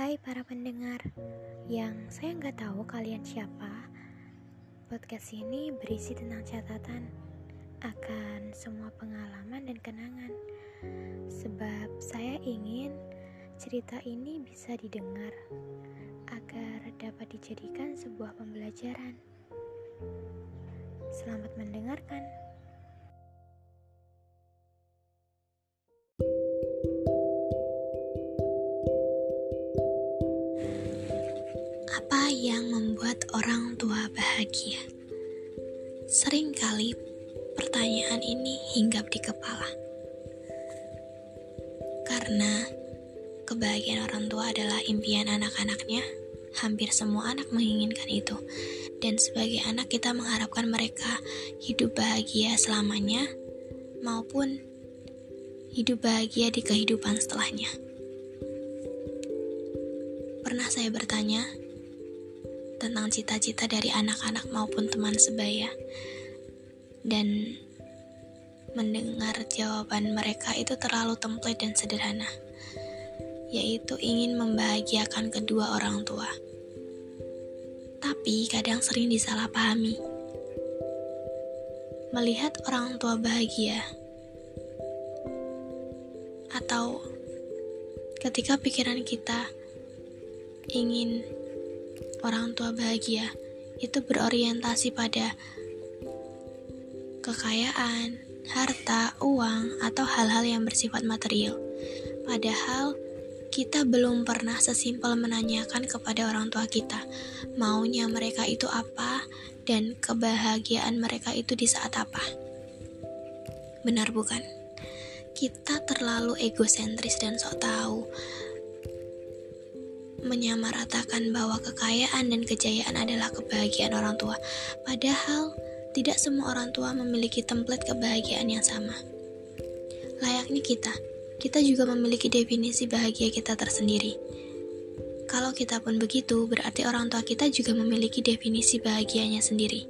Hai para pendengar yang saya nggak tahu kalian siapa. Podcast ini berisi tentang catatan akan semua pengalaman dan kenangan. Sebab saya ingin cerita ini bisa didengar agar dapat dijadikan sebuah pembelajaran. Selamat mendengarkan. Apa yang membuat orang tua bahagia? Seringkali pertanyaan ini hinggap di kepala. Karena kebahagiaan orang tua adalah impian anak-anaknya, hampir semua anak menginginkan itu. Dan sebagai anak kita mengharapkan mereka hidup bahagia selamanya maupun hidup bahagia di kehidupan setelahnya. Pernah saya bertanya, tentang cita-cita dari anak-anak maupun teman sebaya. Dan mendengar jawaban mereka itu terlalu template dan sederhana, yaitu ingin membahagiakan kedua orang tua. Tapi kadang sering disalahpahami. Melihat orang tua bahagia atau ketika pikiran kita ingin orang tua bahagia itu berorientasi pada kekayaan, harta, uang, atau hal-hal yang bersifat material. Padahal kita belum pernah sesimpel menanyakan kepada orang tua kita maunya mereka itu apa dan kebahagiaan mereka itu di saat apa. Benar bukan? Kita terlalu egosentris dan sok tahu menyamaratakan bahwa kekayaan dan kejayaan adalah kebahagiaan orang tua. Padahal, tidak semua orang tua memiliki template kebahagiaan yang sama. Layaknya kita, kita juga memiliki definisi bahagia kita tersendiri. Kalau kita pun begitu, berarti orang tua kita juga memiliki definisi bahagianya sendiri.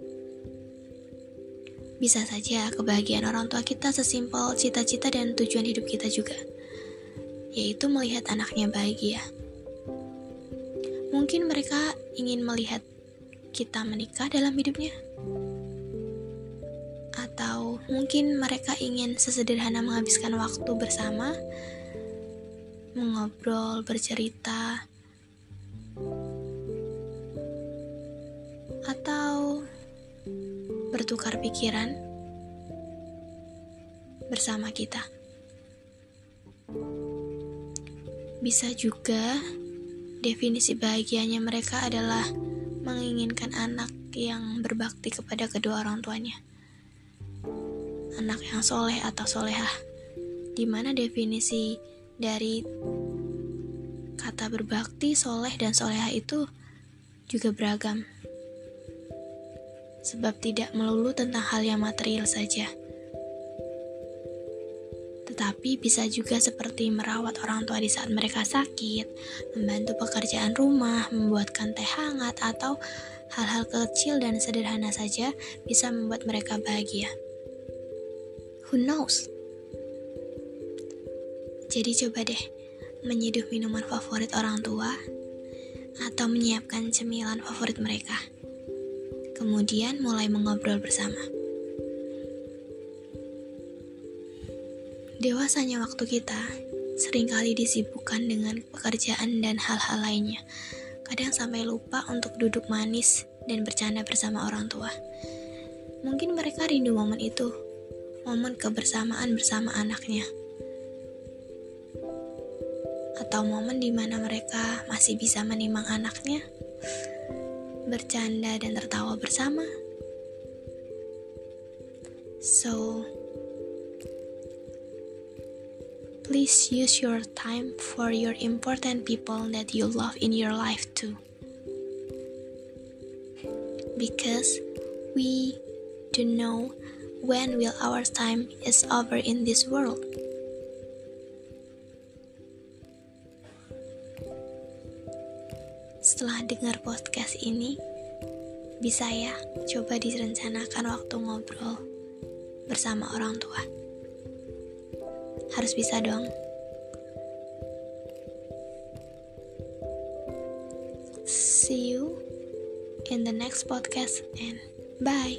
Bisa saja kebahagiaan orang tua kita sesimpel cita-cita dan tujuan hidup kita juga, yaitu melihat anaknya bahagia. Mungkin mereka ingin melihat kita menikah dalam hidupnya, atau mungkin mereka ingin sesederhana menghabiskan waktu bersama, mengobrol, bercerita, atau bertukar pikiran bersama kita. Bisa juga Definisi bahagianya mereka adalah menginginkan anak yang berbakti kepada kedua orang tuanya. Anak yang soleh atau solehah, di mana definisi dari kata berbakti, soleh, dan solehah itu juga beragam. Sebab tidak melulu tentang hal yang material saja tetapi bisa juga seperti merawat orang tua di saat mereka sakit, membantu pekerjaan rumah, membuatkan teh hangat, atau hal-hal kecil dan sederhana saja bisa membuat mereka bahagia. Who knows? Jadi coba deh menyeduh minuman favorit orang tua atau menyiapkan cemilan favorit mereka. Kemudian mulai mengobrol bersama. Dewasanya waktu kita sering kali disibukkan dengan pekerjaan dan hal-hal lainnya. Kadang sampai lupa untuk duduk manis dan bercanda bersama orang tua. Mungkin mereka rindu momen itu, momen kebersamaan bersama anaknya. Atau momen di mana mereka masih bisa menimang anaknya, bercanda dan tertawa bersama. So, Please use your time for your important people that you love in your life too. Because we do know when will our time is over in this world. Setelah dengar podcast ini, bisa ya coba direncanakan waktu ngobrol bersama orang tua harus bisa dong. See you in the next podcast and bye.